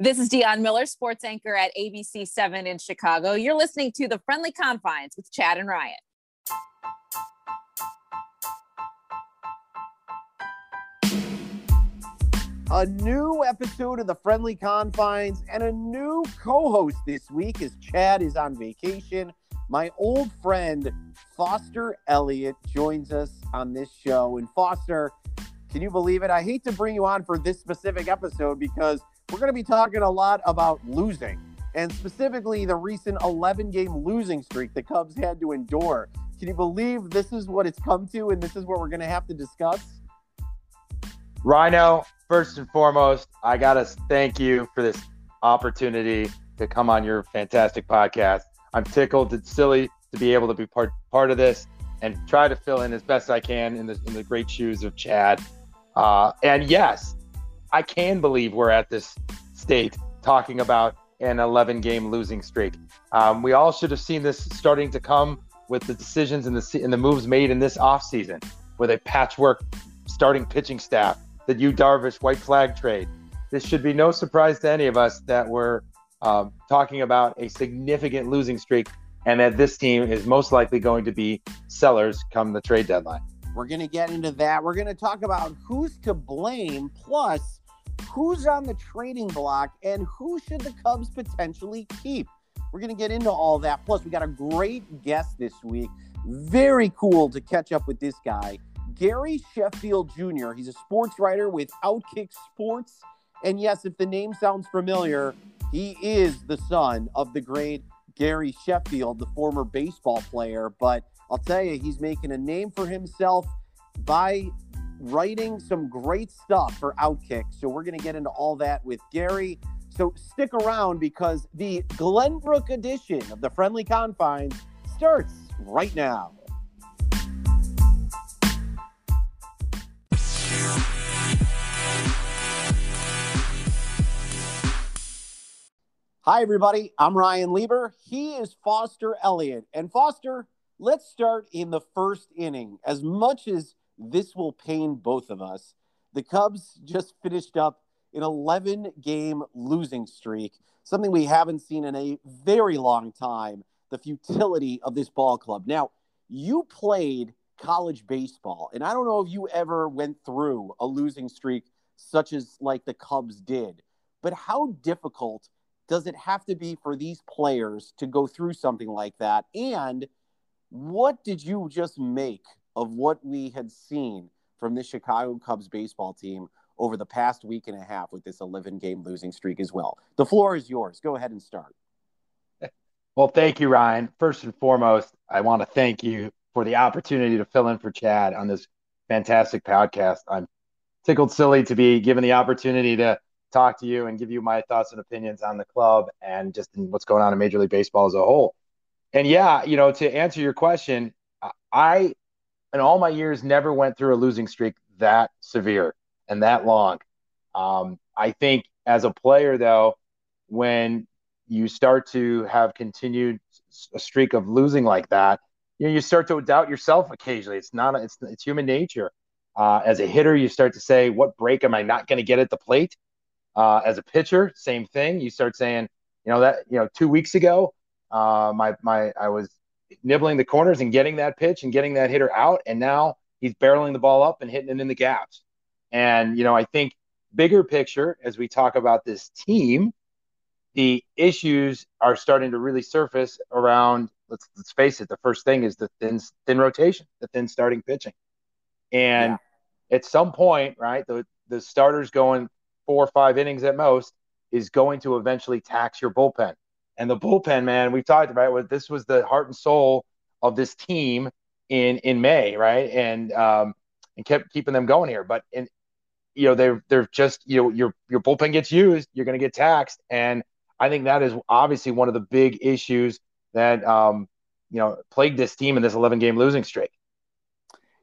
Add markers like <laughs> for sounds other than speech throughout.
This is Dion Miller, sports anchor at ABC 7 in Chicago. You're listening to The Friendly Confines with Chad and Ryan. A new episode of The Friendly Confines and a new co host this week as Chad is on vacation. My old friend Foster Elliott joins us on this show. And Foster, can you believe it? I hate to bring you on for this specific episode because we're going to be talking a lot about losing and specifically the recent 11 game losing streak the Cubs had to endure. Can you believe this is what it's come to and this is what we're going to have to discuss? Rhino, first and foremost, I got to thank you for this opportunity to come on your fantastic podcast. I'm tickled and silly to be able to be part part of this and try to fill in as best I can in the in the great shoes of Chad. Uh, and yes, I can believe we're at this state talking about an 11 game losing streak. Um, we all should have seen this starting to come with the decisions and the and the moves made in this offseason with a patchwork starting pitching staff, the Yu Darvish white flag trade. This should be no surprise to any of us that we're um, talking about a significant losing streak and that this team is most likely going to be sellers come the trade deadline. We're going to get into that. We're going to talk about who's to blame, plus who's on the trading block and who should the Cubs potentially keep. We're going to get into all that. Plus, we got a great guest this week. Very cool to catch up with this guy, Gary Sheffield Jr. He's a sports writer with Outkick Sports. And yes, if the name sounds familiar, he is the son of the great Gary Sheffield, the former baseball player. But I'll tell you, he's making a name for himself by writing some great stuff for Outkick. So we're going to get into all that with Gary. So stick around because the Glenbrook edition of the Friendly Confines starts right now. Hi, everybody. I'm Ryan Lieber. He is Foster Elliott. And Foster, let's start in the first inning. As much as this will pain both of us, the Cubs just finished up an 11 game losing streak, something we haven't seen in a very long time. The futility of this ball club. Now, you played college baseball, and I don't know if you ever went through a losing streak such as like the Cubs did, but how difficult does it have to be for these players to go through something like that? And what did you just make of what we had seen from the Chicago Cubs baseball team over the past week and a half with this 11 game losing streak as well? The floor is yours. Go ahead and start. Well, thank you, Ryan. First and foremost, I want to thank you for the opportunity to fill in for Chad on this fantastic podcast. I'm tickled silly to be given the opportunity to talk to you and give you my thoughts and opinions on the club and just what's going on in Major League Baseball as a whole. And yeah, you know, to answer your question, I, in all my years, never went through a losing streak that severe and that long. Um, I think as a player, though, when you start to have continued a streak of losing like that, you know, you start to doubt yourself occasionally. It's not, it's, it's human nature. Uh, as a hitter, you start to say, what break am I not going to get at the plate? Uh, as a pitcher, same thing. You start saying, you know that you know two weeks ago, uh, my my I was nibbling the corners and getting that pitch and getting that hitter out, and now he's barreling the ball up and hitting it in the gaps. And you know, I think bigger picture as we talk about this team, the issues are starting to really surface around. Let's let's face it. The first thing is the thin thin rotation, the thin starting pitching, and yeah. at some point, right, the the starters going four or five innings at most is going to eventually tax your bullpen. And the bullpen, man, we've talked about. This was the heart and soul of this team in in May, right? And um, and kept keeping them going here. But in you know they're they're just you know your your bullpen gets used, you're going to get taxed, and I think that is obviously one of the big issues that um, you know plagued this team in this 11 game losing streak.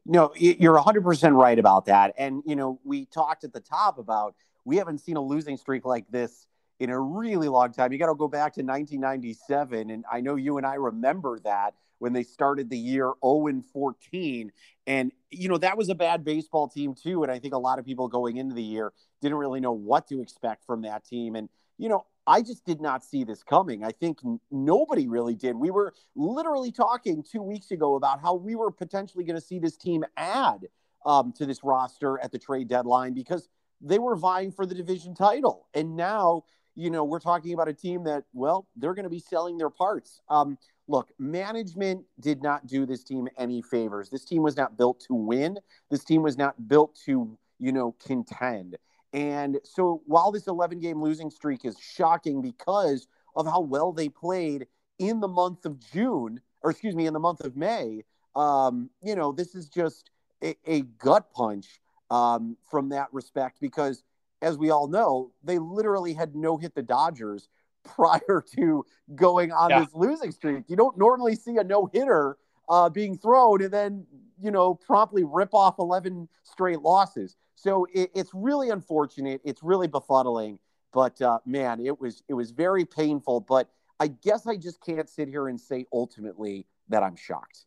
No, you're 100% right about that. And, you know, we talked at the top about we haven't seen a losing streak like this in a really long time. You got to go back to 1997. And I know you and I remember that when they started the year 0 14. And, you know, that was a bad baseball team, too. And I think a lot of people going into the year didn't really know what to expect from that team. And, you know, I just did not see this coming. I think n- nobody really did. We were literally talking two weeks ago about how we were potentially going to see this team add um, to this roster at the trade deadline because they were vying for the division title. And now, you know, we're talking about a team that, well, they're going to be selling their parts. Um, look, management did not do this team any favors. This team was not built to win. This team was not built to, you know, contend. And so while this 11 game losing streak is shocking because of how well they played in the month of June, or excuse me, in the month of May, um, you know, this is just a, a gut punch um, from that respect because, as we all know, they literally had no hit the Dodgers <laughs> prior to going on yeah. this losing streak. You don't normally see a no hitter uh, being thrown and then, you know, promptly rip off 11 straight losses. So it, it's really unfortunate. It's really befuddling. But uh, man, it was it was very painful. But I guess I just can't sit here and say ultimately that I'm shocked.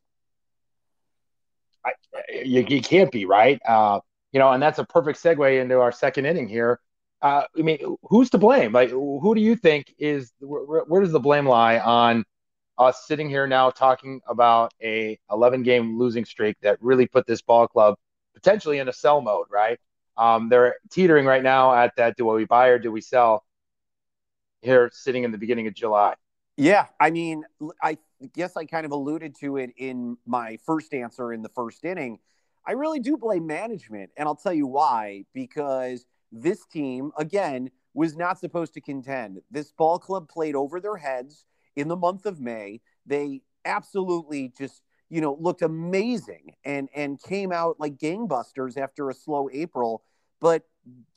I, you, you can't be right. Uh, you know, and that's a perfect segue into our second inning here. Uh, I mean, who's to blame? Like, who do you think is where, where does the blame lie on us sitting here now talking about a 11 game losing streak that really put this ball club potentially in a sell mode, right? Um, they're teetering right now at that do we buy or do we sell here sitting in the beginning of July. Yeah, I mean, I guess I kind of alluded to it in my first answer in the first inning. I really do blame management, and I'll tell you why. Because this team, again, was not supposed to contend. This ball club played over their heads in the month of May. They absolutely just you know, looked amazing and and came out like gangbusters after a slow April. But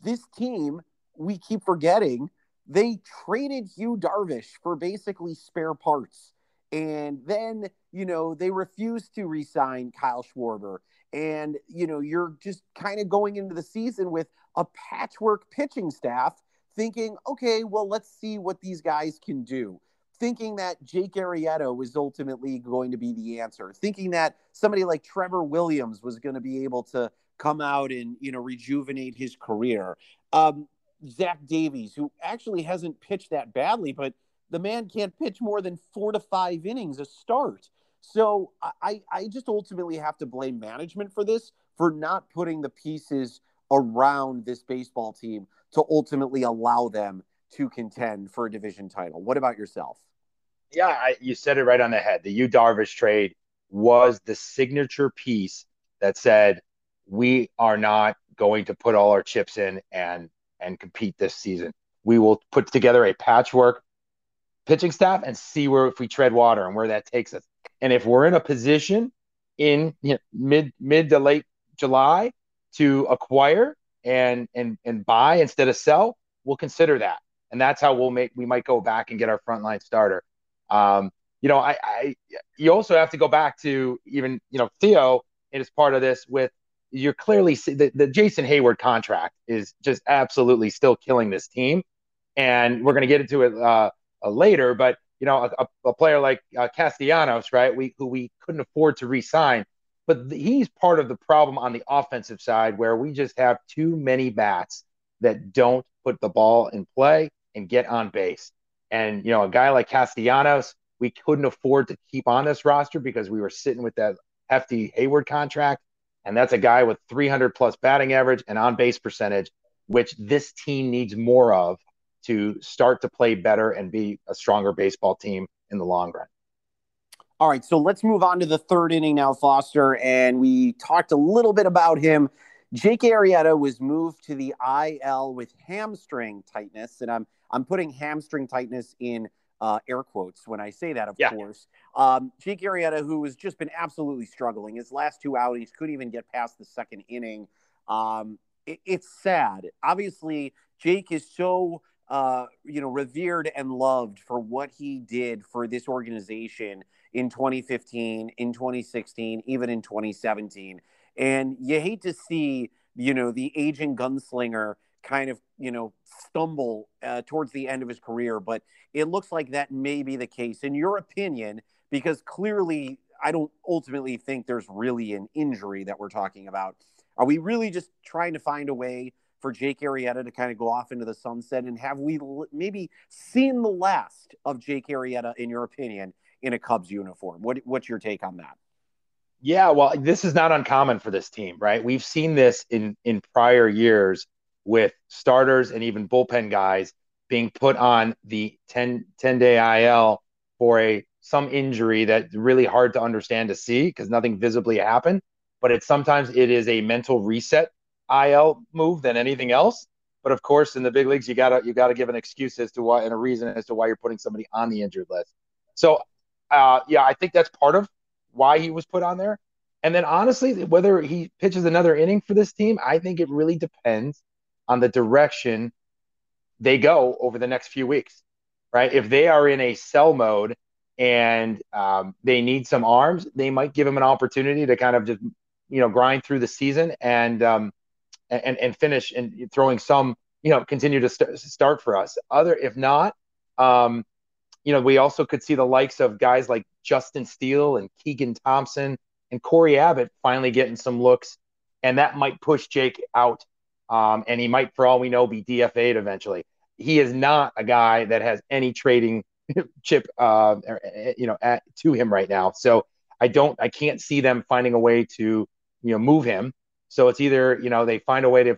this team, we keep forgetting, they traded Yu Darvish for basically spare parts. And then, you know, they refused to re-sign Kyle Schwarber. And, you know, you're just kind of going into the season with a patchwork pitching staff thinking, okay, well, let's see what these guys can do thinking that Jake Arrieta was ultimately going to be the answer, thinking that somebody like Trevor Williams was going to be able to come out and you know rejuvenate his career. Um, Zach Davies, who actually hasn't pitched that badly, but the man can't pitch more than four to five innings a start. So I, I just ultimately have to blame management for this, for not putting the pieces around this baseball team to ultimately allow them to contend for a division title. What about yourself? Yeah, I, you said it right on the head. The Yu Darvish trade was the signature piece that said we are not going to put all our chips in and and compete this season. We will put together a patchwork pitching staff and see where if we tread water and where that takes us. And if we're in a position in you know, mid mid to late July to acquire and and and buy instead of sell, we'll consider that. And that's how we'll make we might go back and get our frontline starter. Um, you know, I, I you also have to go back to even you know Theo is part of this with you're clearly the, the Jason Heyward contract is just absolutely still killing this team, and we're going to get into it uh, uh, later. But you know, a, a player like uh, Castellanos, right? We who we couldn't afford to re-sign, but he's part of the problem on the offensive side where we just have too many bats that don't put the ball in play and get on base. And, you know, a guy like Castellanos, we couldn't afford to keep on this roster because we were sitting with that hefty Heyward contract. And that's a guy with 300 plus batting average and on base percentage, which this team needs more of to start to play better and be a stronger baseball team in the long run. All right, so let's move on to the third inning now, Foster. And we talked a little bit about him. Jake Arrieta was moved to the IL with hamstring tightness, and I'm I'm putting hamstring tightness in uh, air quotes when I say that, of yeah. course. Um, Jake Arrieta, who has just been absolutely struggling, his last two outings couldn't even get past the second inning. Um, it, it's sad. Obviously, Jake is so uh, you know revered and loved for what he did for this organization in 2015, in 2016, even in 2017. And you hate to see you know the aging gunslinger kind of you know stumble uh, towards the end of his career but it looks like that may be the case in your opinion because clearly i don't ultimately think there's really an injury that we're talking about are we really just trying to find a way for Jake Arrieta to kind of go off into the sunset? And have we maybe seen the last of Jake Arrieta, in your opinion, in a Cubs uniform? What, what's your take on that? Yeah, well, this is not uncommon for this team, right? We've seen this in in prior years with starters and even bullpen guys being put on the 10, 10 day IL for a some injury that's really hard to understand to see because nothing visibly happened. But it's sometimes it is a mental reset IL move than anything else. But of course, in the big leagues, you gotta you gotta give an excuse as to why and a reason as to why you're putting somebody on the injured list. So, uh, yeah, I think that's part of why he was put on there. And then honestly, whether he pitches another inning for this team, I think it really depends on the direction they go over the next few weeks, right? If they are in a sell mode and um, they need some arms, they might give him an opportunity to kind of just, you know, grind through the season and um, and and finish and throwing some, you know, continue to st- start for us. Other, if not, um, you know, we also could see the likes of guys like Justin Steele and Keegan Thompson and Cory Abbott finally getting some looks, and that might push Jake out um, and he might, for all we know, be DFA'd eventually. He is not a guy that has any trading <laughs> chip, uh, you know, at, to him right now. So I don't, I can't see them finding a way to, you know, move him. So it's either you know they find a way to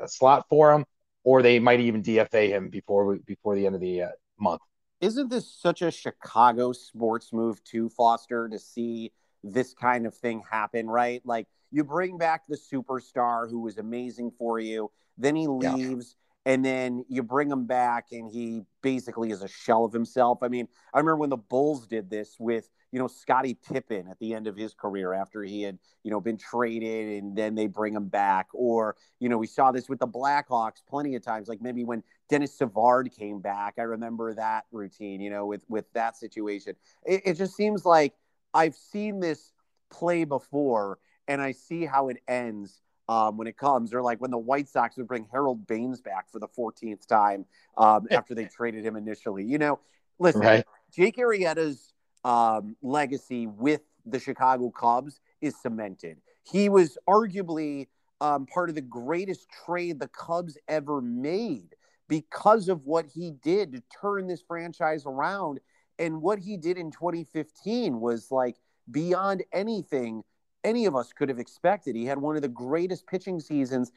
a slot for him, or they might even DFA him before before the end of the uh, month. Isn't this such a Chicago sports move to Foster, to see this kind of thing happen? Right, like you bring back the superstar who was amazing for you, then he leaves, yeah. And then you bring him back, and he basically is a shell of himself. I mean, I remember when the Bulls did this with you know Scottie Pippen at the end of his career after he had you know been traded, and then they bring him back, or you know we saw this with the Blackhawks plenty of times, like maybe when Denis Savard came back. I remember that routine, you know, with with that situation. It, it just seems like I've seen this play before and I see how it ends um, when it comes. Or like when the White Sox would bring Harold Baines back for the 14th time um, after they traded him initially. You know, listen, right. Jake Arrieta's um, legacy with the Chicago Cubs is cemented. He was arguably um, part of the greatest trade the Cubs ever made because of what he did to turn this franchise around. And what he did in 2015 was like beyond anything any of us could have expected. He had one of the greatest pitching seasons,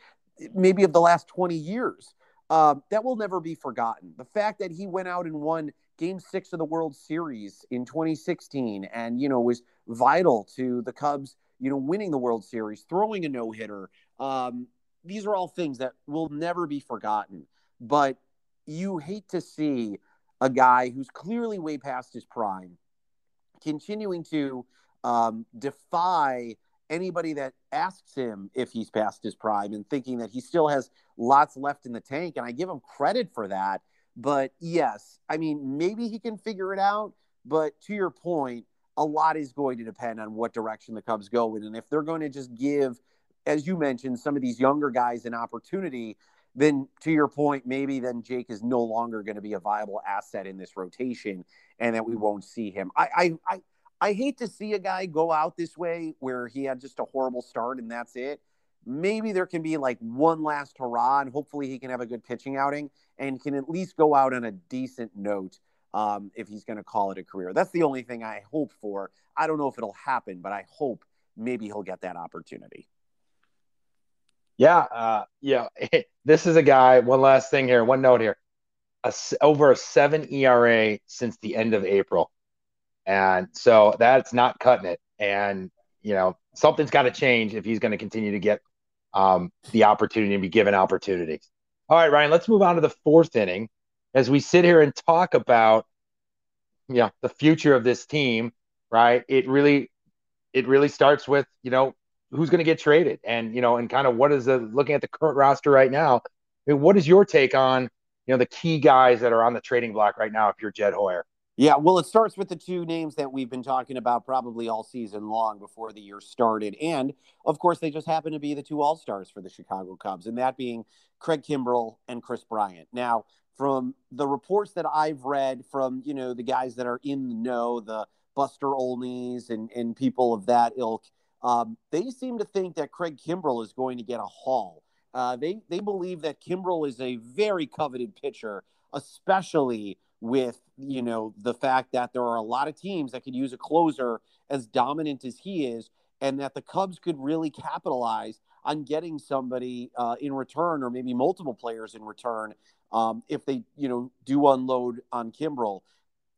maybe of the last 20 years. Uh, that will never be forgotten. The fact that he went out and won game six of the World Series in 2016 and, you know, was vital to the Cubs, you know, winning the World Series, throwing a no hitter. Um, these are all things that will never be forgotten. But you hate to see a guy who's clearly way past his prime continuing to um, defy anybody that asks him if he's past his prime and thinking that he still has lots left in the tank. And I give him credit for that. But yes, I mean, maybe he can figure it out. But to your point, a lot is going to depend on what direction the Cubs go in. And if they're going to just give, as you mentioned, some of these younger guys an opportunity, then to your point, maybe then Jake is no longer going to be a viable asset in this rotation and that we won't see him. I, I, I I hate to see a guy go out this way where he had just a horrible start and that's it. Maybe there can be like one last hurrah, and hopefully he can have a good pitching outing and can at least go out on a decent note um, if he's going to call it a career. That's the only thing I hope for. I don't know if it'll happen, but I hope maybe he'll get that opportunity. Yeah, uh, yeah. <laughs> this is a guy. One last thing here. One note here. A, over a seven ERA since the end of April. And so that's not cutting it. And, you know, something's got to change if he's going to continue to get um, the opportunity and be given opportunities. All right, Ryan, let's move on to the fourth inning as we sit here and talk about, you know, the future of this team, right? It really, it really starts with, you know, who's going to get traded and, you know, and kind of what is the, looking at the current roster right now, I mean, what is your take on, you know, the key guys that are on the trading block right now if you're Jed Hoyer? Yeah, well, it starts with the two names that we've been talking about probably all season long before the year started. And of course, they just happen to be the two All Stars for the Chicago Cubs, and that being Craig Kimbrel and Kris Bryant. Now, from the reports that I've read from, you know, the guys that are in the know, the Buster Olneys and, and people of that ilk, um, they seem to think that Craig Kimbrel is going to get a haul. Uh, they they believe that Kimbrel is a very coveted pitcher, especially with you know the fact that there are a lot of teams that could use a closer as dominant as he is, and that the Cubs could really capitalize on getting somebody uh, in return, or maybe multiple players in return, um, if they you know do unload on Kimbrel.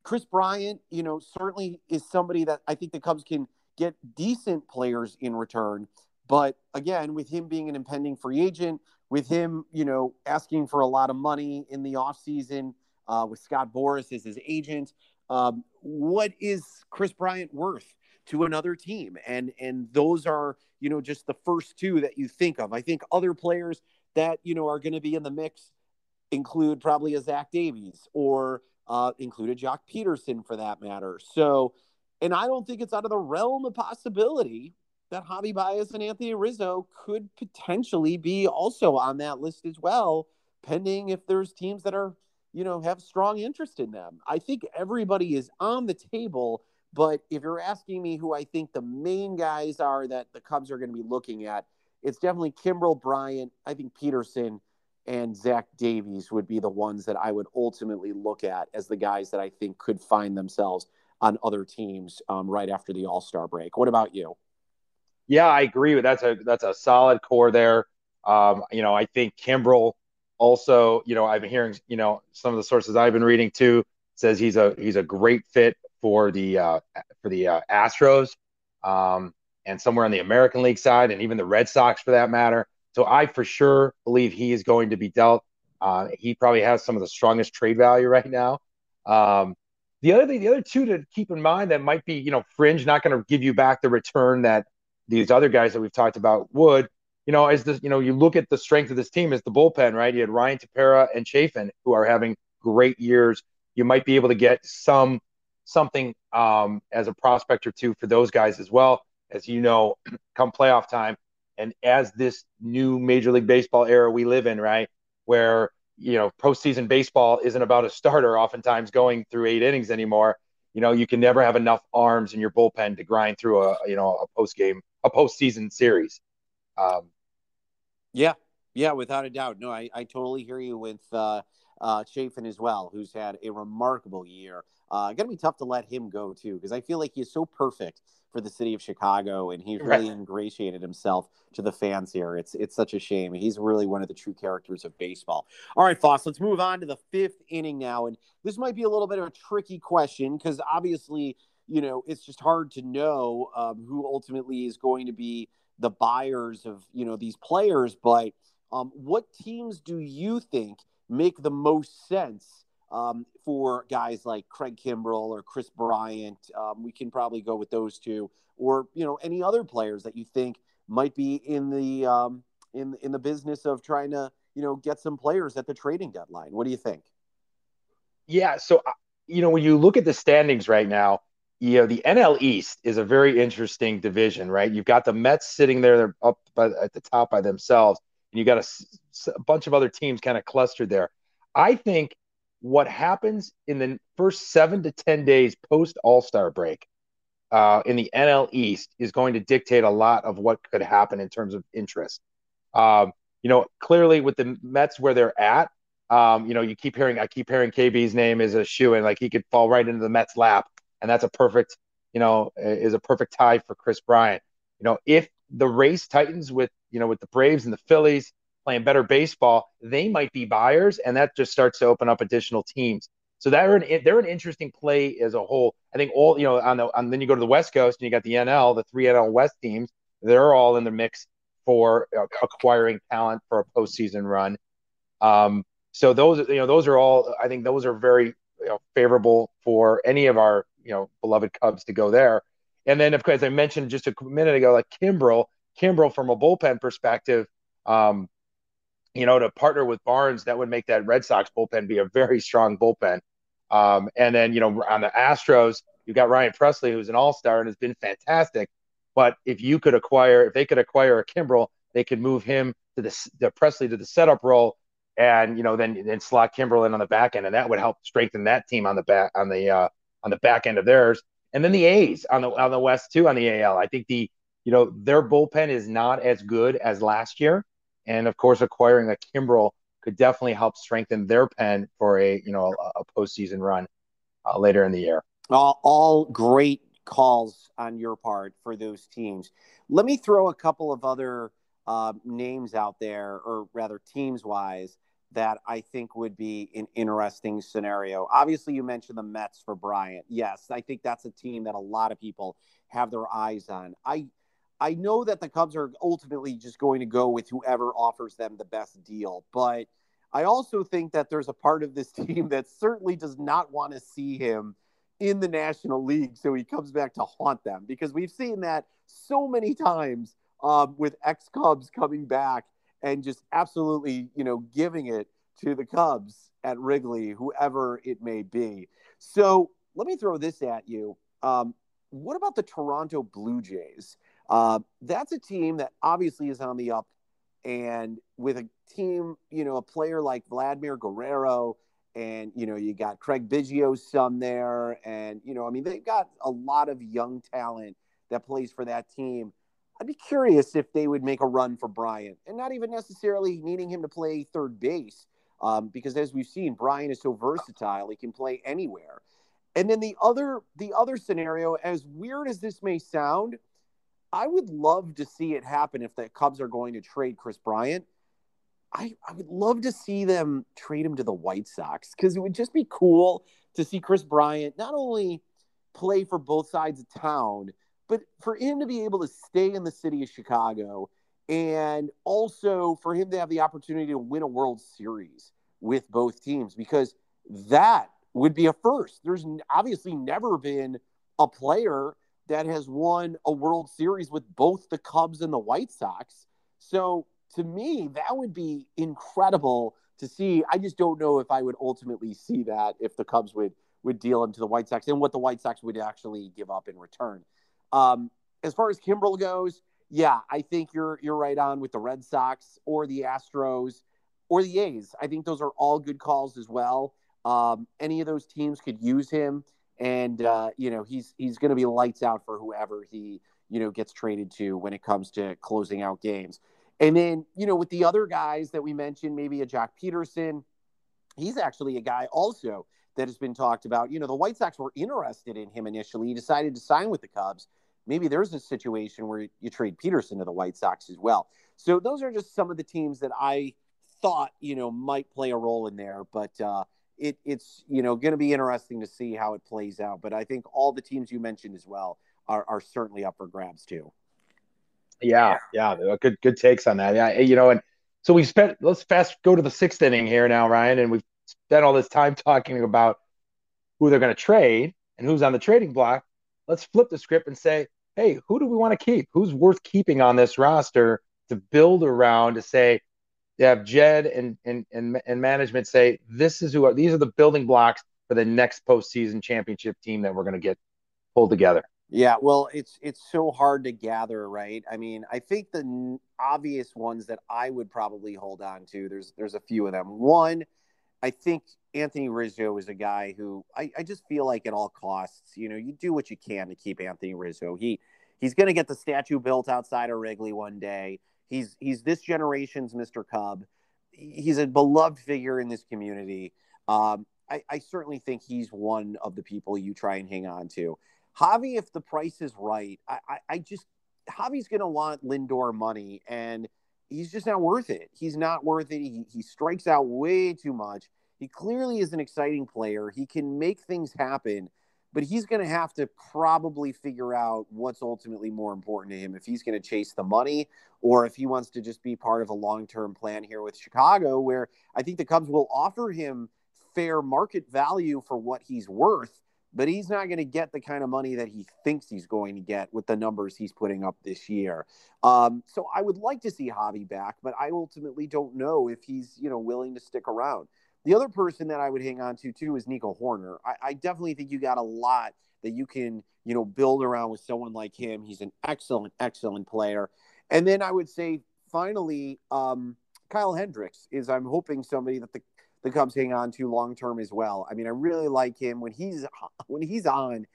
Kris Bryant, you know, certainly is somebody that I think the Cubs can get decent players in return. But again, with him being an impending free agent, with him, you know, asking for a lot of money in the offseason, uh, with Scott Boras as his agent, um, what is Kris Bryant worth to another team? And and those are, you know, just the first two that you think of. I think other players that, you know, are going to be in the mix include probably a Zach Davies or uh, included Joc Pederson for that matter. So, and I don't think it's out of the realm of possibility that Javi Baez and Anthony Rizzo could potentially be also on that list as well, pending if there's teams that are, you know, have strong interest in them. I think everybody is on the table, but if you're asking me who I think the main guys are that the Cubs are going to be looking at, it's definitely Kimbrel Bryant. I think Pederson and Zach Davies would be the ones that I would ultimately look at as the guys that I think could find themselves on other teams um, right after the All Star break. What about you? Yeah, I agree with that's a that's a solid core there. Um, you know, I think Kimbrel also. You know, I've been hearing you know some of the sources I've been reading too says he's a he's a great fit for the uh, for the uh, Astros um, and somewhere on the American League side and even the Red Sox for that matter. So I for sure believe he is going to be dealt. Uh, he probably has some of the strongest trade value right now. Um, the other thing, the other two to keep in mind that might be, you know, fringe, not going to give you back the return that these other guys that we've talked about would. You know, as the you know, you look at the strength of this team is the bullpen, right? You had Ryan Tepera and Chafin who are having great years. You might be able to get some something um, as a prospect or two for those guys as well. As you know, <clears throat> come playoff time, and as this new Major League Baseball era we live in, right, where you know postseason baseball isn't about a starter oftentimes going through eight innings anymore. You know, you can never have enough arms in your bullpen to grind through a you know a post game a postseason series. Um, yeah, yeah, without a doubt. No, I, I totally hear you with uh, uh, Chafin as well, who's had a remarkable year. Uh, gonna be tough to let him go too, because I feel like he's so perfect for the city of Chicago, and he's really right. ingratiated himself to the fans here. It's it's such a shame. He's really one of the true characters of baseball. All right, Foss, let's move on to the fifth inning now, and this might be a little bit of a tricky question because obviously, you know, it's just hard to know um, who ultimately is going to be the buyers of you know these players. But um, what teams do you think make the most sense? um, for guys like Craig Kimbrel or Kris Bryant. Um, we can probably go with those two, or you know any other players that you think might be in the um, in in the business of trying to you know get some players at the trading deadline. What do you think? Yeah, so uh, you know when you look at the standings right now, you know the NL East is a very interesting division, right? You've got the Mets sitting there, they're up by, at the top by themselves, and you got a, a bunch of other teams kind of clustered there. I think what happens in the first seven to 10 days post All Star break uh, in the NL East is going to dictate a lot of what could happen in terms of interest. Um, you know, clearly with the Mets where they're at, um, you know, you keep hearing, I keep hearing KB's name is a shoe and like he could fall right into the Mets lap. And that's a perfect, you know, is a perfect tie for Kris Bryant. You know, if the race tightens with, you know, with the Braves and the Phillies, playing better baseball, they might be buyers, and that just starts to open up additional teams. So they're an they're an interesting play as a whole. I think all you know on the on then you go to the West Coast and you got the NL, the three NL West teams. They're all in the mix for uh, acquiring talent for a postseason run. Um, so those you know those are all I think those are very you know, favorable for any of our you know beloved Cubs to go there. And then of course I mentioned just a minute ago like Kimbrel, Kimbrel from a bullpen perspective. Um, you know, to partner with Barnes, that would make that Red Sox bullpen be a very strong bullpen. Um, and then, you know, on the Astros, you've got Ryan Pressly, who's an all star and has been fantastic. But if you could acquire, if they could acquire a Kimbrel, they could move him to the, the Pressly to the setup role, and you know, then then slot Kimbrel in on the back end, and that would help strengthen that team on the back on the uh, on the back end of theirs. And then the A's on the on the West too on the AL. I think the you know their bullpen is not as good as last year, And of course, acquiring a Kimbrel could definitely help strengthen their pen for a you know a, a postseason run uh, later in the year. All, all great calls on your part for those teams. Let me throw a couple of other uh, names out there, or rather teams wise, that I think would be an interesting scenario. Obviously, you mentioned the Mets for Bryant. Yes, I think that's a team that a lot of people have their eyes on. I I know that the Cubs are ultimately just going to go with whoever offers them the best deal, but I also think that there's a part of this <laughs> team that certainly does not want to see him in the National League so he comes back to haunt them because we've seen that so many times um, with ex Cubs coming back and just absolutely, you know, giving it to the Cubs at Wrigley, whoever it may be. So let me throw this at you. Um, what about the Toronto Blue Jays? Uh, that's a team that obviously is on the up, and with a team, you know, a player like Vladimir Guerrero, and you know, you got Craig Biggio's son there, and you know, I mean, they've got a lot of young talent that plays for that team. I'd be curious if they would make a run for Bryant, and not even necessarily needing him to play third base, um, because as we've seen, Bryant is so versatile; he can play anywhere. And then the other the other scenario, as weird as this may sound, I would love to see it happen if the Cubs are going to trade Kris Bryant. I, I would love to see them trade him to the White Sox because it would just be cool to see Kris Bryant not only play for both sides of town, but for him to be able to stay in the city of Chicago and also for him to have the opportunity to win a World Series with both teams because that would be a first. There's obviously never been a player that has won a World Series with both the Cubs and the White Sox. So to me, that would be incredible to see. I just don't know if I would ultimately see that if the Cubs would would deal him to the White Sox and what the White Sox would actually give up in return. Um, as far as Kimbrel goes, yeah, I think you're you're right on with the Red Sox or the Astros or the A's. I think those are all good calls as well. Um, any of those teams could use him and uh, you know he's he's going to be lights out for whoever he you know gets traded to when it comes to closing out games. And then you know with the other guys that we mentioned, maybe a Joc Pederson, he's actually a guy also that has been talked about. You know the White Sox were interested in him initially. He decided to sign with the Cubs. Maybe there's a situation where you trade Pederson to the White Sox as well. So those are just some of the teams that I thought you know might play a role in there, but. Uh, it, it's you know going to be interesting to see how it plays out. But I think all the teams you mentioned as well are, are certainly up for grabs too. Yeah, yeah, good good takes on that. Yeah, you know, and so we've spent. Let's fast go to the sixth inning here now, Ryan, and we've spent all this time talking about who they're going to trade and who's on the trading block. Let's flip the script and say, hey, who do we want to keep? Who's worth keeping on this roster to build around to say, have Jed and, and and and management say this is who are these are the building blocks for the next postseason championship team that we're going to get pulled together. Yeah, well, it's it's so hard to gather, right? I mean, I think the obvious ones that I would probably hold on to. There's there's a few of them. One, I think Anthony Rizzo is a guy who I, I just feel like at all costs, you know, you do what you can to keep Anthony Rizzo. He he's going to get the statue built outside of Wrigley one day. He's he's this generation's Mr. Cub. He's a beloved figure in this community. Um, I, I certainly think he's one of the people you try and hang on to. Javi, if the price is right, I, I, I just Javi's going to want Lindor money, and he's just not worth it. He's not worth it. He, he strikes out way too much. He clearly is an exciting player. He can make things happen, but he's going to have to probably figure out what's ultimately more important to him if he's going to chase the money or if he wants to just be part of a long-term plan here with Chicago where I think the Cubs will offer him fair market value for what he's worth but he's not going to get the kind of money that he thinks he's going to get with the numbers he's putting up this year. Um, so I would like to see Javi back, but I ultimately don't know if he's you know willing to stick around. The other person that I would hang on to too is Nico Hoerner. I, I definitely think you got a lot that you can, you know, build around with someone like him. He's an excellent, excellent player. And then I would say finally, um, Kyle Hendricks is I'm hoping somebody that the, the Cubs hang on to long term as well. I mean, I really like him when he's <laughs> when he's on.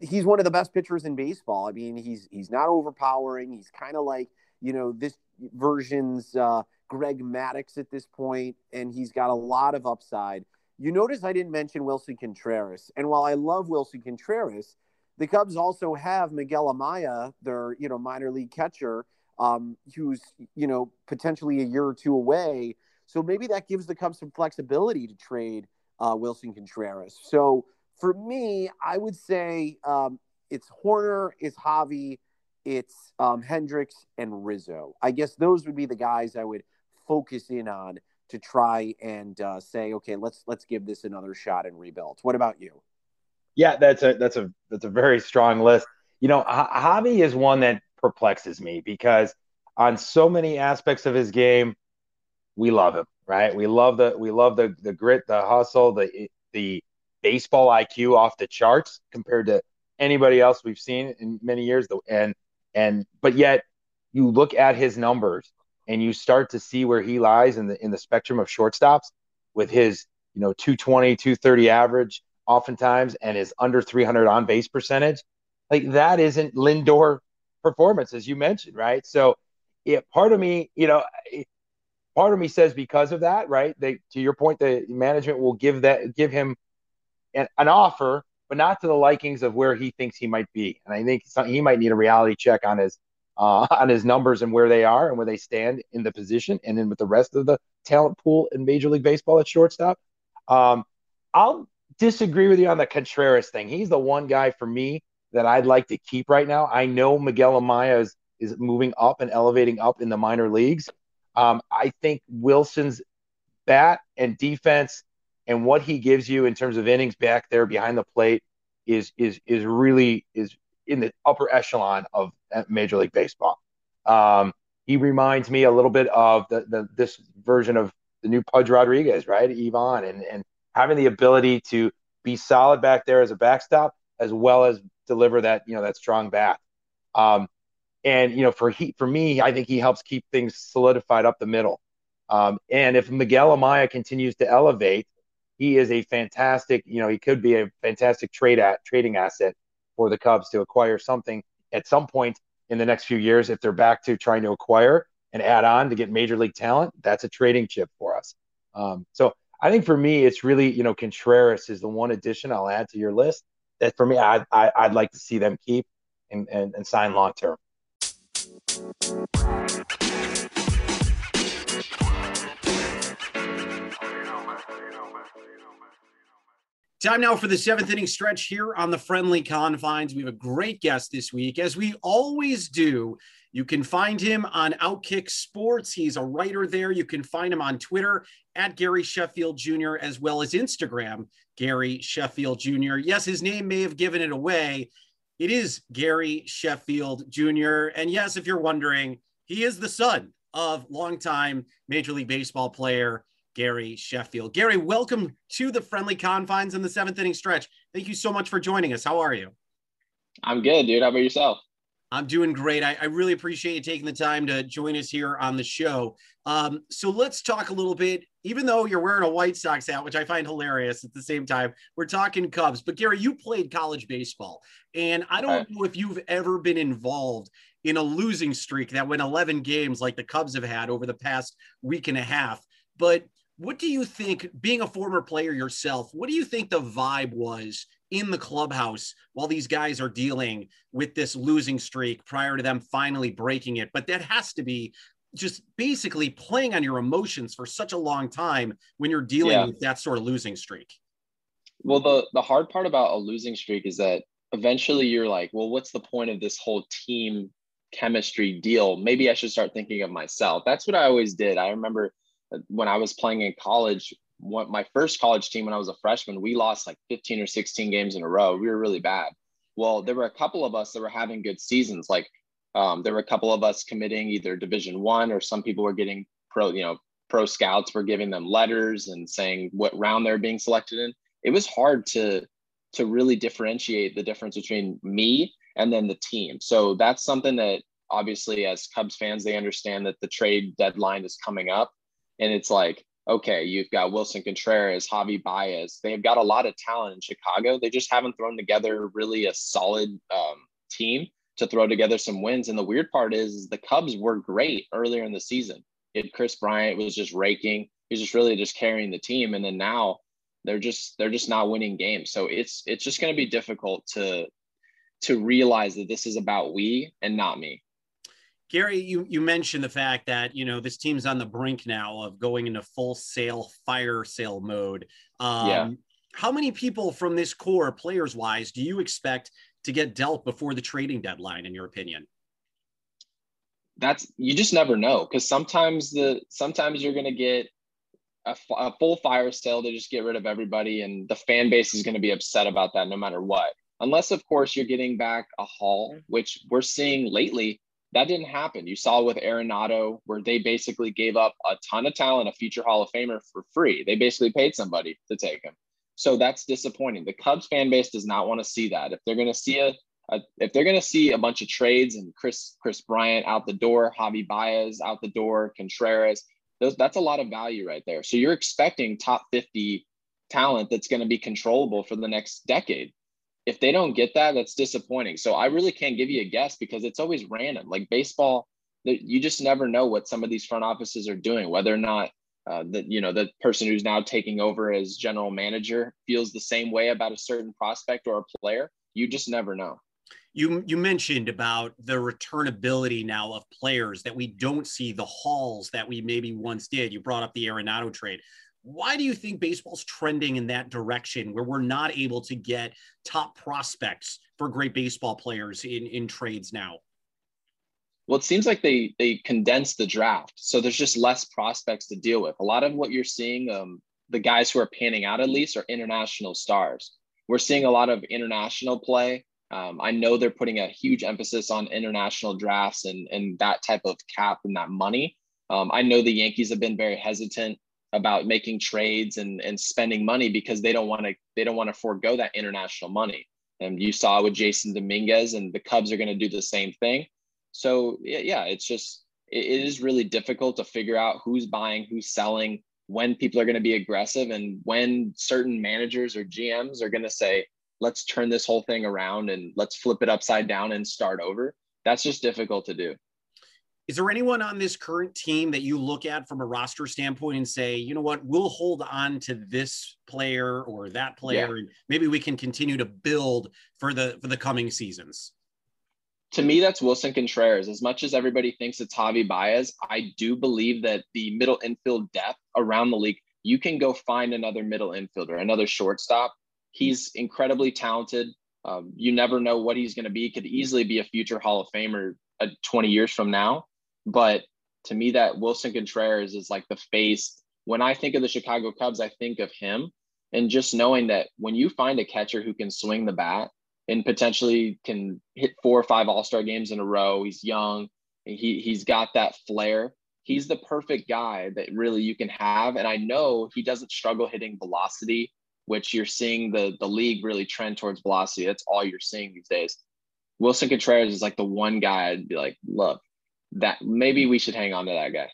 He's one of the best pitchers in baseball. I mean, he's he's not overpowering. He's kind of like you know, this version's uh, Greg Maddux at this point, and he's got a lot of upside. You notice I didn't mention Willson Contreras, and while I love Willson Contreras, the Cubs also have Miguel Amaya, their you know minor league catcher, um, who's you know potentially a year or two away. So maybe that gives the Cubs some flexibility to trade uh, Willson Contreras. So for me, I would say um, it's Hoerner, it's Javi, it's um, Hendricks, and Rizzo. I guess those would be the guys I would focus in on to try and uh, say, okay, let's let's give this another shot and rebuild. What about you? Yeah, that's a that's a that's a very strong list. You know, Javi is one that perplexes me because on so many aspects of his game, we love him, right? We love the we love the the grit, the hustle, the the baseball IQ off the charts compared to anybody else we've seen in many years. And and but yet you look at his numbers and you start to see where he lies in the in the spectrum of shortstops with his you know 220 230 average oftentimes and his under 300 on base percentage like that isn't lindor performance as you mentioned right so yeah part of me you know part of me says because of that, right? They to your point, the management will give that give him an, an offer, but not to the likings of where he thinks he might be. And I think he might need a reality check on his uh, <laughs> on his numbers and where they are and where they stand in the position, and then with the rest of the talent pool in Major League Baseball at shortstop. Um, I'll disagree with you on the Contreras thing. He's the one guy for me that I'd like to keep right now. I know Miguel Amaya is, is moving up and elevating up in the minor leagues. Um, I think Willson's bat and defense and what he gives you in terms of innings back there behind the plate is is is really is in the upper echelon of Major League Baseball. Um, he reminds me a little bit of the, the this version of the new Pudge Rodriguez, right? Ivan and and having the ability to be solid back there as a backstop as well as deliver that you know that strong bat. Um, and you know, for he for me, I think he helps keep things solidified up the middle. Um, and if Miguel Amaya continues to elevate, he is a fantastic. You know, he could be a fantastic trade at trading asset for the Cubs to acquire something at some point in the next few years if they're back to trying to acquire and add on to get major league talent. That's a trading chip for us. Um, so I think for me, it's really you know Contreras is the one addition I'll add to your list that for me I, I would like to see them keep and, and, and sign long term. Time now for the seventh inning stretch here on the friendly confines. We have a great guest this week, as we always do. You can find him on Outkick Sports. He's a writer there. You can find him on Twitter at Gary Sheffield Jr., as well as Instagram, Gary Sheffield Jr. Yes, his name may have given it away. It is Gary Sheffield Jr. And yes, if you're wondering, he is the son of longtime Major League Baseball player Gary Sheffield. Gary, welcome to the friendly confines in the seventh inning stretch. Thank you so much for joining us. How are you? I'm good, dude. How about yourself? I'm doing great. I, I, really appreciate you taking the time to join us here on the show. Um, so let's talk a little bit. Even though you're wearing a White Sox hat, which I find hilarious at the same time, we're talking Cubs. But Gary, you played college baseball, and I don't know if you've ever been involved in a losing streak that went 11 games like the Cubs have had over the past week and a half. But what do you think, being a former player yourself, what do you think the vibe was in the clubhouse while these guys are dealing with this losing streak prior to them finally breaking it. But that has to be just basically playing on your emotions for such a long time when you're dealing yeah. with that sort of losing streak. Well, the the hard part about a losing streak is that eventually you're like, well, what's the point of this whole team chemistry deal? Maybe I should start thinking of myself. That's what I always did. I remember uh, when I was playing in college, what my first college team when I was a freshman, we lost like 15 or 16 games in a row. We were really bad. Well, there were a couple of us that were having good seasons. Like um, there were a couple of us committing either Division One or some people were getting pro, you know, pro scouts were giving them letters and saying what round they're being selected in. It was hard to to really differentiate the difference between me and then the team. So that's something that obviously as Cubs fans they understand that the trade deadline is coming up and it's like okay, you've got Willson Contreras, Javi Baez. They've got a lot of talent in Chicago. They just haven't thrown together really a solid um, team to throw together some wins. And the weird part is, is the Cubs were great earlier in the season. It Kris Bryant was just raking. He's just really just carrying the team. And then now they're just they're just not winning games. So it's it's just going to be difficult to to realize that this is about we and not me. Gary, you you mentioned the fact that you know this team's on the brink now of going into full sale fire sale mode. Um, yeah. How many people from this core, players wise, do you expect to get dealt before the trading deadline? In your opinion? That's you just never know because sometimes the sometimes you're going to get a, a full fire sale to just get rid of everybody, and the fan base is going to be upset about that no matter what. Unless, of course, you're getting back a haul, which we're seeing lately that didn't happen. You saw with Arenado, where they basically gave up a ton of talent, a future Hall of Famer for free. They basically paid somebody to take him. So that's disappointing. The Cubs fan base does not want to see that. If they're going to see a, a if they're going to see a bunch of trades and Kris Kris Bryant out the door, Javi Baez out the door, Contreras, those, that's a lot of value right there. So you're expecting top 50 talent that's going to be controllable for the next decade if they don't get that, that's disappointing. So I really can't give you a guess because it's always random. Like baseball, you just never know what some of these front offices are doing, whether or not uh, the you know the person who's now taking over as general manager feels the same way about a certain prospect or a player. You just never know. You you mentioned about the returnability now of players that we don't see the hauls that we maybe once did. You brought up the Arenado trade. Why do you think baseball's trending in that direction where we're not able to get top prospects for great baseball players in, in trades now? Well, it seems like they they condensed the draft, so there's just less prospects to deal with. A lot of what you're seeing, um, the guys who are panning out at least, are international stars. We're seeing a lot of international play. Um, I know they're putting a huge emphasis on international drafts and and that type of cap and that money. Um, I know the Yankees have been very hesitant about making trades and, and spending money because they don't want to they don't want to forego that international money. And you saw with Jasson Dominguez and the Cubs are going to do the same thing. So yeah, it's just it, it is really difficult to figure out who's buying, who's selling, when people are going to be aggressive, and when certain managers or GMs are going to say, "Let's turn this whole thing around and let's flip it upside down and start over." That's just difficult to do. Is there anyone on this current team that you look at from a roster standpoint and say, you know what, we'll hold on to this player or that player, yeah. and maybe we can continue to build for the for the coming seasons? To me, that's Willson Contreras. As much as everybody thinks it's Javi Baez, I do believe that the middle infield depth around the league, you can go find another middle infielder, another shortstop. He's incredibly talented. Um, you never know what he's going to be. Could easily be a future Hall of Famer uh, 20 years from now. But to me, that Willson Contreras is like the face. When I think of the Chicago Cubs, I think of him. And just knowing that when you find a catcher who can swing the bat and potentially can hit four or five All Star games in a row, he's young, he, he's got that flair. He's the perfect guy that really you can have. And I know he doesn't struggle hitting velocity, which you're seeing the, the league really trend towards velocity. That's all you're seeing these days. Willson Contreras is like the one guy I'd be like, look, that maybe we should hang on to that guy.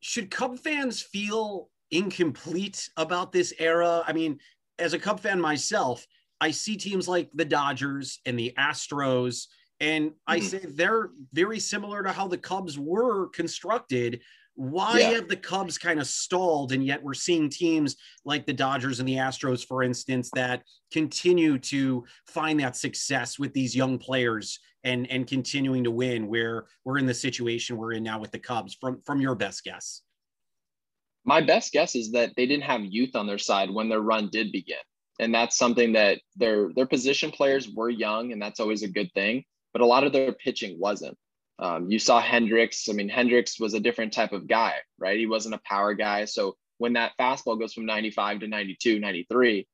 Should Cub fans feel incomplete about this era? I mean, as a Cub fan myself, I see teams like the Dodgers and the Astros, and I mm-hmm. say they're very similar to how the Cubs were constructed why yeah. have the Cubs kind of stalled? And yet we're seeing teams like the Dodgers and the Astros, for instance, that continue to find that success with these young players and, and continuing to win where we're in the situation we're in now with the Cubs from, from your best guess. My best guess is that they didn't have youth on their side when their run did begin. And that's something that their their position players were young, and that's always a good thing. But a lot of their pitching wasn't. Um, you saw Hendricks. I mean, Hendricks was a different type of guy, right? He wasn't a power guy. So when that fastball goes from 95 to 92, 93,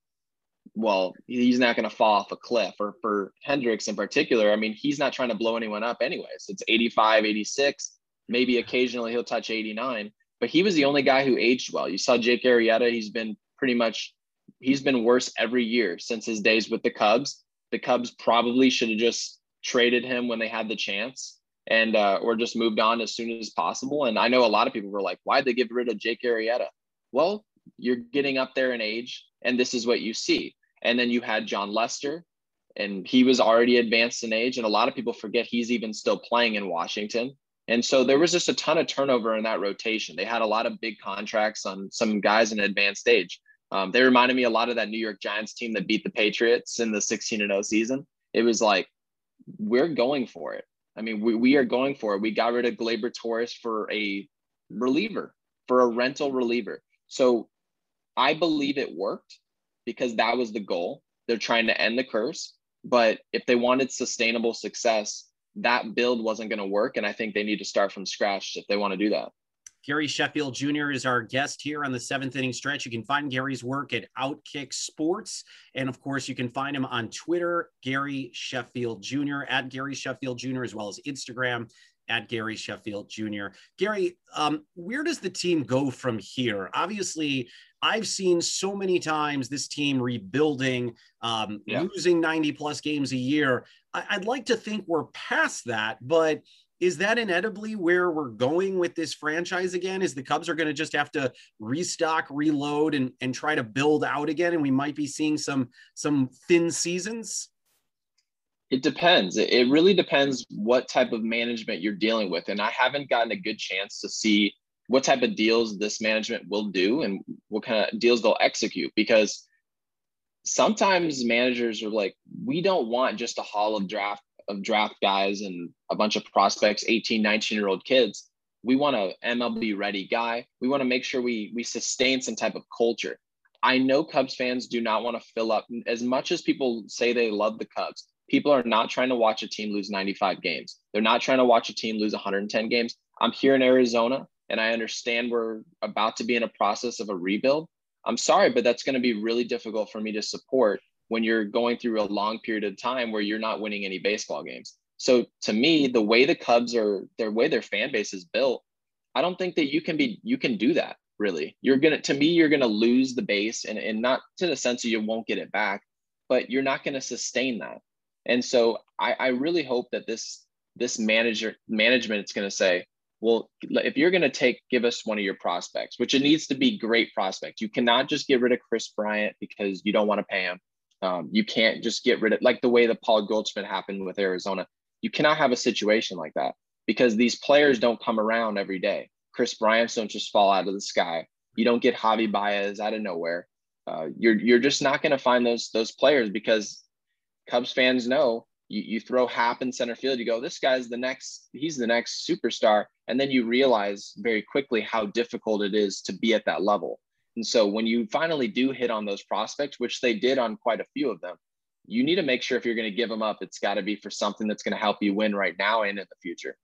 well, he's not going to fall off a cliff. Or for Hendricks in particular, I mean, he's not trying to blow anyone up anyways. It's 85, 86. Maybe occasionally he'll touch 89, but he was the only guy who aged well. You saw Jake Arrieta. He's been pretty much, he's been worse every year since his days with the Cubs. The Cubs probably should have just traded him when they had the chance and uh, or just moved on as soon as possible. And I know a lot of people were like, "Why'd they get rid of Jake Arrieta?" Well, you're getting up there in age, and this is what you see. And then you had Jon Lester, and he was already advanced in age. And a lot of people forget he's even still playing in Washington. And so there was just a ton of turnover in that rotation. They had a lot of big contracts on some guys in advanced age. Um, they reminded me a lot of that New York Giants team that beat the Patriots in the 16 0 season. It was like, we're going for it. I mean, we, we are going for it. We got rid of Gleyber Torres for a reliever, for a rental reliever. So I believe it worked because that was the goal. They're trying to end the curse. But if they wanted sustainable success, that build wasn't going to work. And I think they need to start from scratch if they want to do that. Gary Sheffield Jr. is our guest here on the seventh inning stretch. You can find Gary's work at Outkick Sports. And of course, you can find him on Twitter, Gary Sheffield Jr., at Gary Sheffield Jr., as well as Instagram at Gary Sheffield Jr. Gary, um, where does the team go from here? Obviously, I've seen so many times this team rebuilding, um, yeah. losing 90 plus games a year. I- would like to think we're past that, but is that inevitably where we're going with this franchise again? Is the Cubs are going to just have to restock, reload, and and try to build out again, and we might be seeing some some thin seasons? It depends. It really depends what type of management you're dealing with. And I haven't gotten a good chance to see what type of deals this management will do and what kind of deals they'll execute because sometimes managers are like, we don't want just a haul of draft of draft guys and a bunch of prospects, 18, 19 year old kids. We want a MLB ready guy. We want to make sure we we sustain some type of culture. I know Cubs fans do not want to fill up as much as people say they love the Cubs people are not trying to watch a team lose 95 games. They're not trying to watch a team lose 110 games. I'm here in Arizona and I understand we're about to be in a process of a rebuild. I'm sorry, but that's going to be really difficult for me to support when you're going through a long period of time where you're not winning any baseball games. So to me, the way the Cubs are, their way their fan base is built, I don't think that you can be, you can do that really. You're going to, me, you're to lose the base and, and not to the sense that you won't get it back, but you're not to sustain that. And so I, I really hope that this this manager management is to say, well, if you're to take give us one of your prospects, which it needs to be great prospect. You cannot just get rid of Kris Bryant because you don't want to pay him. Um, you can't just get rid of like the way the Paul Goldschmidt happened with Arizona. You cannot have a situation like that because these players don't come around every day. Kris Bryant don't just fall out of the sky. You don't get Javi Baez out of nowhere. Uh, you're you're just not going to find those those players because Cubs fans know you, you throw Happ in center field, you go, this guy's the next, he's the next superstar. And then you realize very quickly how difficult it is to be at that level. And so when you finally do hit on those prospects, which they did on quite a few of them, you need to make sure if you're going to give them up, it's got to be for something that's going to help you win right now and in the future.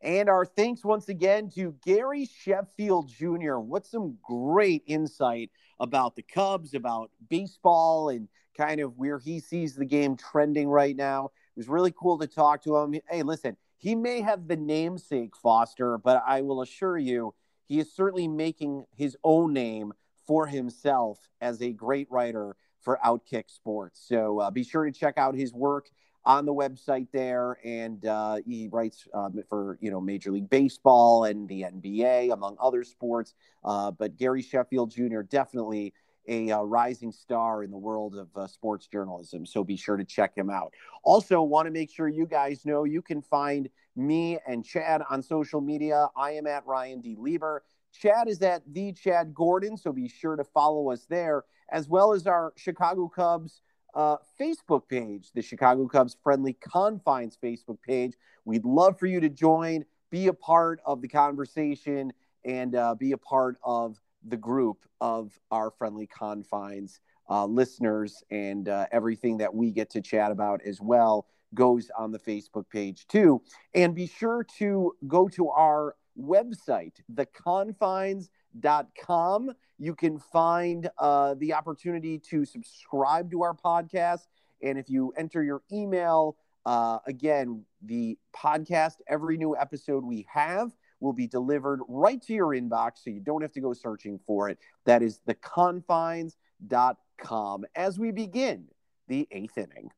And our thanks once again to Gary Sheffield Jr. What some great insight about the Cubs, about baseball, and kind of where he sees the game trending right now. It was really cool to talk to him. Hey, listen, he may have the namesake Foster, but I will assure you, he is certainly making his own name for himself as a great writer for Outkick Sports. So uh, be sure to check out his work on the website there, and uh, he writes um, for you know Major League Baseball and the NBA, among other sports. Uh, but Gary Sheffield Jr. definitely a uh, rising star in the world of uh, sports journalism. So be sure to check him out. Also, want to make sure you guys know you can find me and Chad on social media. I am at Ryan D. Lieber. Chad is at the Chad Gordon, so be sure to follow us there, as well as our Chicago Cubs uh, Facebook page, the Chicago Cubs Friendly Confines Facebook page. We'd love for you to join, be a part of the conversation, and uh, be a part of the group of our friendly confines uh, listeners and uh, everything that we get to chat about as well goes on the Facebook page too. And be sure to go to our website, theconfines.com. You can find uh, the opportunity to subscribe to our podcast. And if you enter your email, uh, again, the podcast, every new episode we have will be delivered right to your inbox so you don't have to go searching for it. That is theconfines.com as we begin the eighth inning.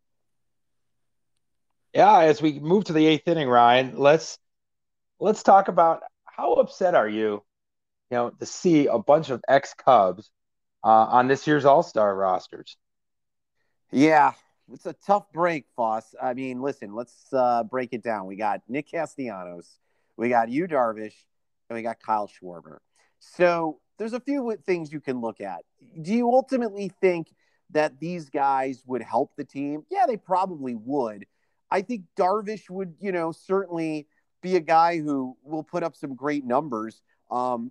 Yeah, as we move to the eighth inning, Ryan, let's let's talk about how upset are you, you know, to see a bunch of ex Cubs uh, on this year's All Star rosters. Yeah, it's a tough break, Foss. I mean, listen, let's uh, break it down. We got Nick Castellanos, we got Yu Darvish, and we got Kyle Schwarber. So there's a few things you can look at. Do you ultimately think that these guys would help the team? Yeah, they probably would. I think Darvish would, you know, certainly be a guy who will put up some great numbers. Um,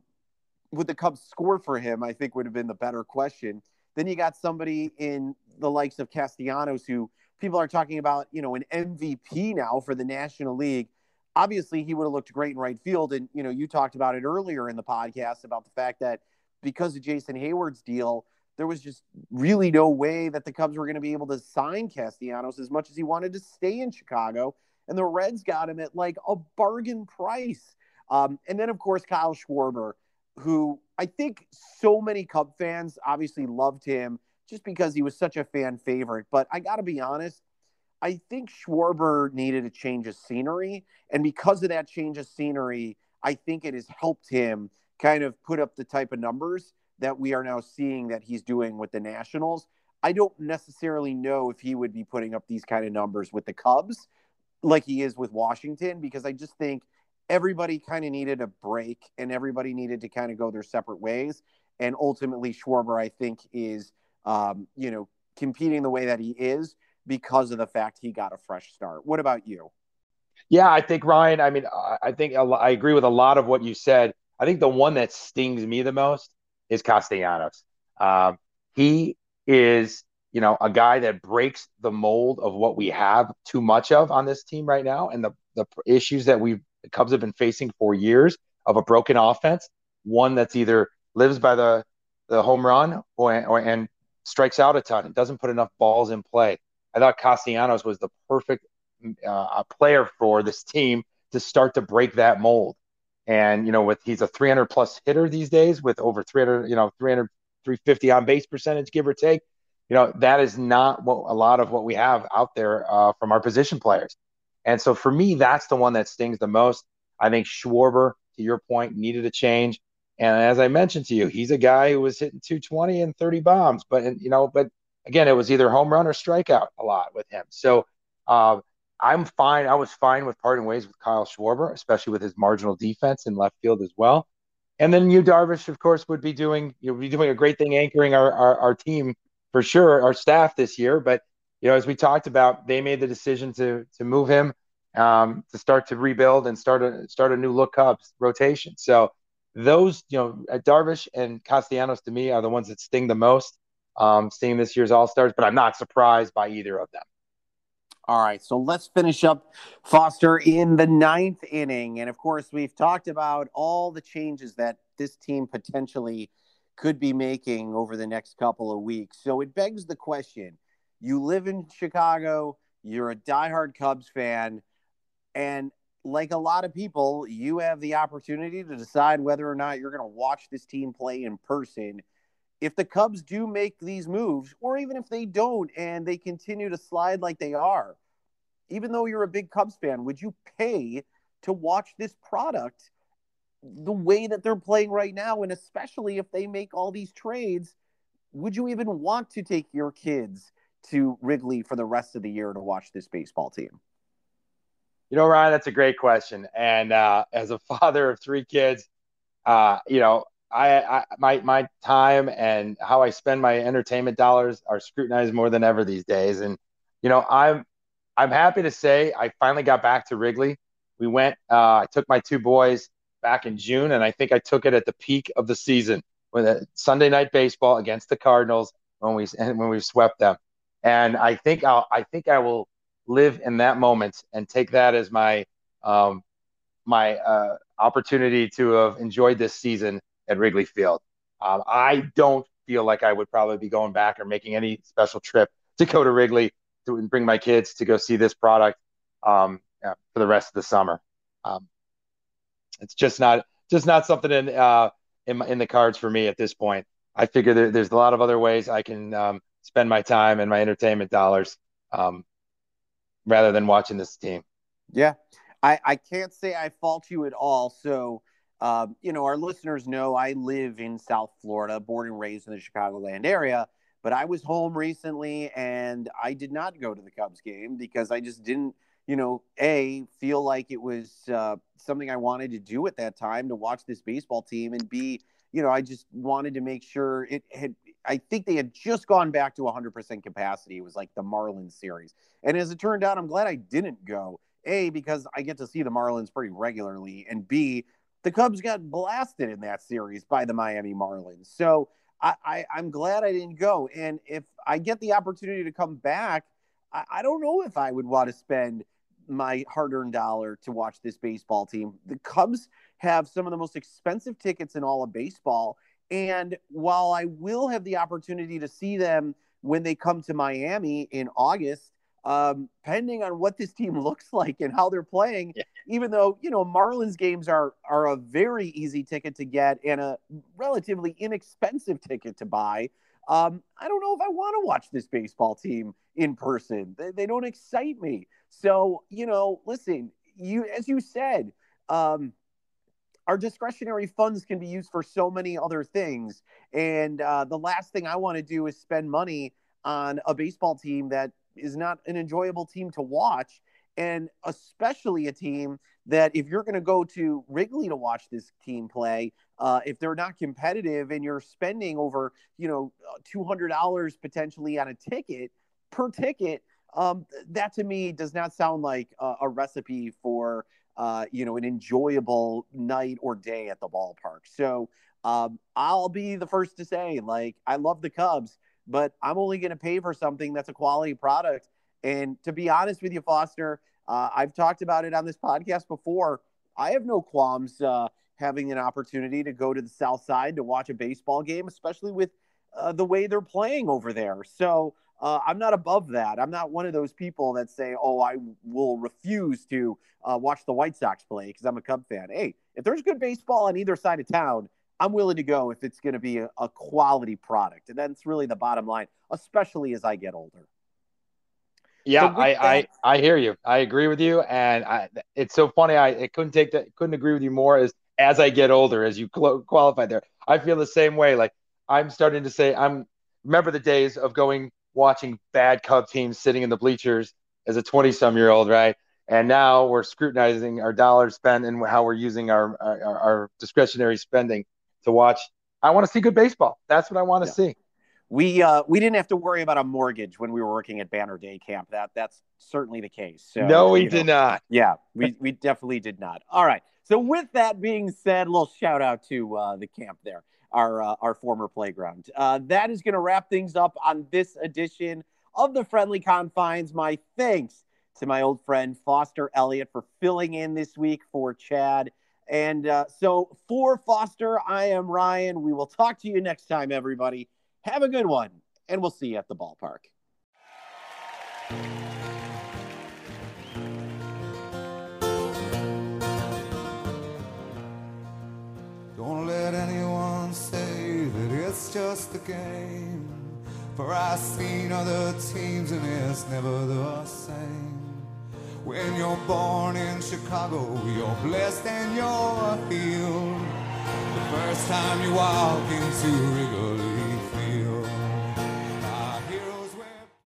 would the Cubs score for him? I think would have been the better question. Then you got somebody in the likes of Castellanos who people are talking about, you know, an MVP now for the National League. Obviously, he would have looked great in right field. And, you know, you talked about it earlier in the podcast about the fact that because of Jason Heyward's deal, there was just really no way that the Cubs were going to be able to sign Castellanos as much as he wanted to stay in Chicago. And the Reds got him at like a bargain price. Um, and then, of course, Kyle Schwarber, who I think so many Cub fans obviously loved him just because he was such a fan favorite. But I got to be honest, I think Schwarber needed a change of scenery. And because of that change of scenery, I think it has helped him kind of put up the type of numbers that we are now seeing that he's doing with the Nationals. I don't necessarily know if he would be putting up these kind of numbers with the Cubs like he is with Washington because I just think everybody kind of needed a break and everybody needed to kind of go their separate ways. And ultimately, Schwarber, I think, is, um, you know, competing the way that he is because of the fact he got a fresh start. What about you? Yeah, I think Ryan. I mean, I think I agree with a lot of what you said. I think the one that stings me the most is Castellanos. Um, he is, you know, a guy that breaks the mold of what we have too much of on this team right now, and the the issues that we the Cubs have been facing for years of a broken offense. One that's either lives by the the home run or, or and strikes out a ton and doesn't put enough balls in play. I thought Castellanos was the perfect uh, player for this team to start to break that mold. And, you know, with he's a 300 plus hitter these days with over 300, you know, 300, 350 on base percentage, give or take. You know, that is not what a lot of what we have out there uh, from our position players. And so for me, that's the one that stings the most. I think Schwarber, to your point, needed a change. And as I mentioned to you, he's a guy who was hitting 220 and 30 bombs, but you know, but again, it was either home run or strikeout a lot with him. So uh, I'm fine. I was fine with parting ways with Kyle Schwarber, especially with his marginal defense in left field as well. And then Yu Darvish, of course, would be doing you know, be doing a great thing anchoring our, our, our team for sure, our staff this year. But you know, as we talked about, they made the decision to to move him um, to start to rebuild and start a start a new look Cubs rotation. So those, you know, Darvish and Castellanos to me are the ones that sting the most. Um, seeing this year's All Stars, but I'm not surprised by either of them. All right, so let's finish up Foster in the ninth inning. And of course, we've talked about all the changes that this team potentially could be making over the next couple of weeks. So it begs the question you live in Chicago, you're a diehard Cubs fan, and like a lot of people, you have the opportunity to decide whether or not you're going to watch this team play in person. If the Cubs do make these moves, or even if they don't and they continue to slide like they are, even though you're a big Cubs fan, would you pay to watch this product the way that they're playing right now? And especially if they make all these trades, would you even want to take your kids to Wrigley for the rest of the year to watch this baseball team? You know, Ryan, that's a great question. And uh, as a <laughs> father of three kids, uh, you know, I, I my my time and how I spend my entertainment dollars are scrutinized more than ever these days. And you know, I'm I'm happy to say I finally got back to Wrigley. We went. Uh, I took my two boys back in June, and I think I took it at the peak of the season with a Sunday night baseball against the Cardinals when we when we swept them. And I think I'll I think I will live in that moment and take that as my um, my uh, opportunity to have enjoyed this season at Wrigley Field. Um, I don't feel like I would probably be going back or making any special trip to go to Wrigley to bring my kids to go see this product um, yeah, for the rest of the summer. Um, it's just not just not something in uh, in, in the cards for me at this point. I figure there, there's a lot of other ways I can um, spend my time and my entertainment dollars um, rather than watching this team. Yeah, I, I can't say I fault you at all. So, um, you know, our listeners know I live in South Florida, born and raised in the Chicagoland area. But I was home recently and I did not go to the Cubs game because I just didn't, you know, A, feel like it was uh, something I wanted to do at that time to watch this baseball team. And B, you know, I just wanted to make sure it had, I think they had just gone back to 100% capacity. It was like the Marlins series. And as it turned out, I'm glad I didn't go. A, because I get to see the Marlins pretty regularly. And B, the Cubs got blasted in that series by the Miami Marlins. So I, I, am glad I didn't go. And if I get the opportunity to come back, I, I don't know if I would want to spend my hard earned dollar to watch this baseball team. The Cubs have some of the most expensive tickets in all of baseball. And while I will have the opportunity to see them when they come to Miami in August, um, depending on what this team <laughs> looks like and how they're playing. Yeah. Even though you know Marlins games are are a very easy ticket to get and a relatively inexpensive ticket to buy. Um, I don't know if I want to watch this baseball team in person. They, they, don't excite me. So you know, listen, you as you said, um, our discretionary funds can be used for so many other things, and uh, the last thing I want to do is spend money on a baseball team that is not an enjoyable team to watch. And especially a team that, if you're going to go to Wrigley to watch this team play, uh, if they're not competitive and you're spending over, you know, $200 potentially on a ticket per ticket, um, that to me does not sound like a, a recipe for, uh, you know, an enjoyable night or day at the ballpark. So um, I'll be the first to say, like, I love the Cubs but I'm only going to pay for something that's a quality product. And to be honest with you, Foster, uh, I've talked about it on this podcast before. I have no qualms uh, having an opportunity to go to the South Side to watch a baseball game, especially with uh, the way they're playing over there. So uh, I'm not above that. I'm not one of those people that say, "Oh, I will refuse to uh, watch the White Sox play because I'm a Cub fan." Hey, if there's good baseball on either side of town, I'm willing to go if it's going to be a, a quality product. And that's really the bottom line, especially as I get older. Yeah, I, that, I I hear you. I agree with you, and I, it's so funny. I, I couldn't take that. Couldn't agree with you more. As as I get older, as you <laughs> qualify there, I feel the same way. Like I'm starting to say, I'm remember the days of going watching bad Cub teams sitting in the bleachers as a 20 some year old, right? And now we're scrutinizing our dollars spent and how we're using our, our, our discretionary spending to watch. I want to see good baseball. That's what I want to yeah. see. We uh, we didn't have to worry about a mortgage when we were working at Banner Day Camp. That that's certainly the case. So, no, we did know, not. Yeah, we we definitely did not. All right. So with that being said, a little shout out to uh, the camp there, our uh, our former playground. Uh, that is going to wrap things up on this edition of the Friendly Confines. My thanks to my old friend Foster Elliott for filling in this week for Chad. And uh, so for Foster, I am Ryan. We will talk to you next time, everybody. Have a good one, and we'll see you at the ballpark. Don't let anyone say that it's just a game. For I've seen other teams and it's never the same. When you're born in Chicago, you're blessed and you're healed. The first time you walk into Wrigley